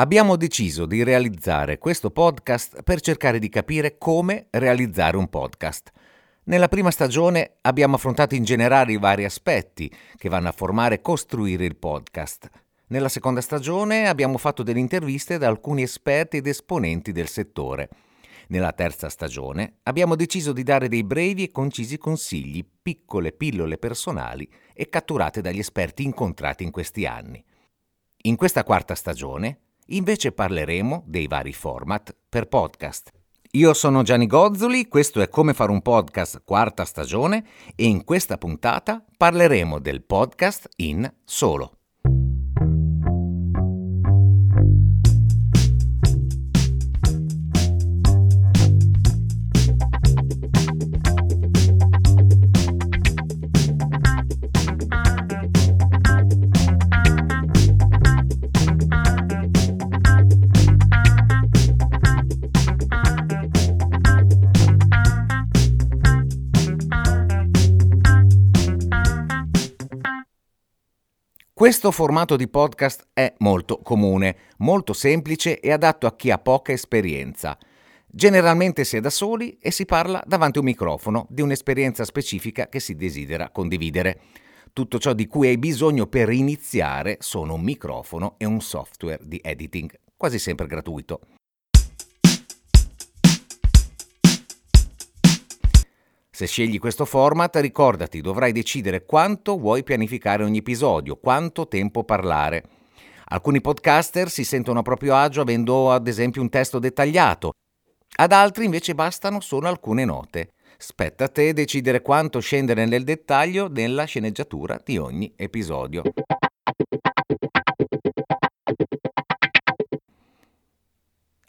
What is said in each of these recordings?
Abbiamo deciso di realizzare questo podcast per cercare di capire come realizzare un podcast. Nella prima stagione abbiamo affrontato in generale i vari aspetti che vanno a formare e costruire il podcast. Nella seconda stagione abbiamo fatto delle interviste da alcuni esperti ed esponenti del settore. Nella terza stagione abbiamo deciso di dare dei brevi e concisi consigli, piccole pillole personali e catturate dagli esperti incontrati in questi anni. In questa quarta stagione Invece parleremo dei vari format per podcast. Io sono Gianni Gozzoli, questo è Come fare un podcast quarta stagione e in questa puntata parleremo del podcast in solo. Questo formato di podcast è molto comune, molto semplice e adatto a chi ha poca esperienza. Generalmente si è da soli e si parla davanti a un microfono di un'esperienza specifica che si desidera condividere. Tutto ciò di cui hai bisogno per iniziare sono un microfono e un software di editing, quasi sempre gratuito. Se scegli questo format, ricordati, dovrai decidere quanto vuoi pianificare ogni episodio, quanto tempo parlare. Alcuni podcaster si sentono a proprio agio avendo ad esempio un testo dettagliato, ad altri invece bastano solo alcune note. Spetta a te decidere quanto scendere nel dettaglio nella sceneggiatura di ogni episodio.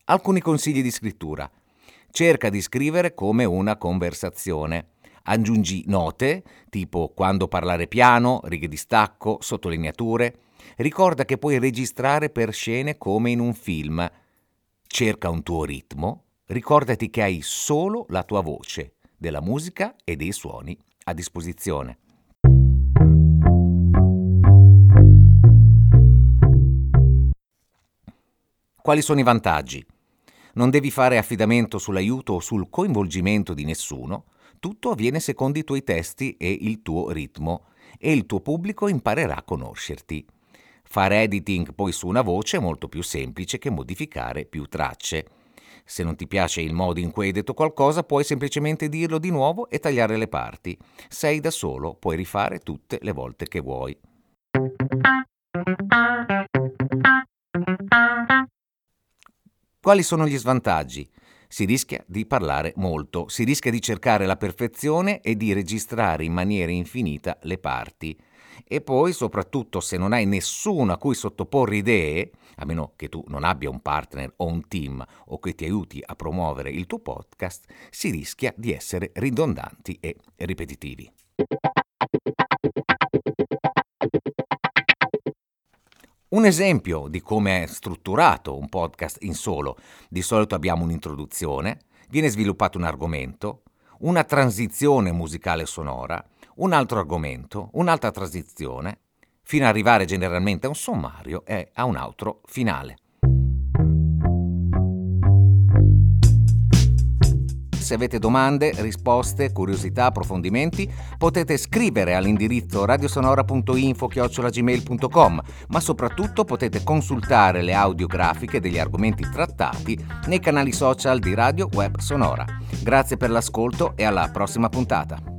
Alcuni consigli di scrittura. Cerca di scrivere come una conversazione. Aggiungi note, tipo quando parlare piano, righe di stacco, sottolineature. Ricorda che puoi registrare per scene come in un film. Cerca un tuo ritmo. Ricordati che hai solo la tua voce, della musica e dei suoni a disposizione. Quali sono i vantaggi? Non devi fare affidamento sull'aiuto o sul coinvolgimento di nessuno, tutto avviene secondo i tuoi testi e il tuo ritmo e il tuo pubblico imparerà a conoscerti. Fare editing poi su una voce è molto più semplice che modificare più tracce. Se non ti piace il modo in cui hai detto qualcosa, puoi semplicemente dirlo di nuovo e tagliare le parti. Sei da solo, puoi rifare tutte le volte che vuoi. Quali sono gli svantaggi? Si rischia di parlare molto, si rischia di cercare la perfezione e di registrare in maniera infinita le parti. E poi, soprattutto, se non hai nessuno a cui sottoporre idee, a meno che tu non abbia un partner o un team o che ti aiuti a promuovere il tuo podcast, si rischia di essere ridondanti e ripetitivi. Un esempio di come è strutturato un podcast in solo. Di solito abbiamo un'introduzione, viene sviluppato un argomento, una transizione musicale sonora, un altro argomento, un'altra transizione, fino ad arrivare generalmente a un sommario e a un outro finale. Se avete domande, risposte, curiosità, approfondimenti, potete scrivere all'indirizzo radiosonora.info-gmail.com, ma soprattutto potete consultare le audiografiche degli argomenti trattati nei canali social di Radio Web Sonora. Grazie per l'ascolto e alla prossima puntata.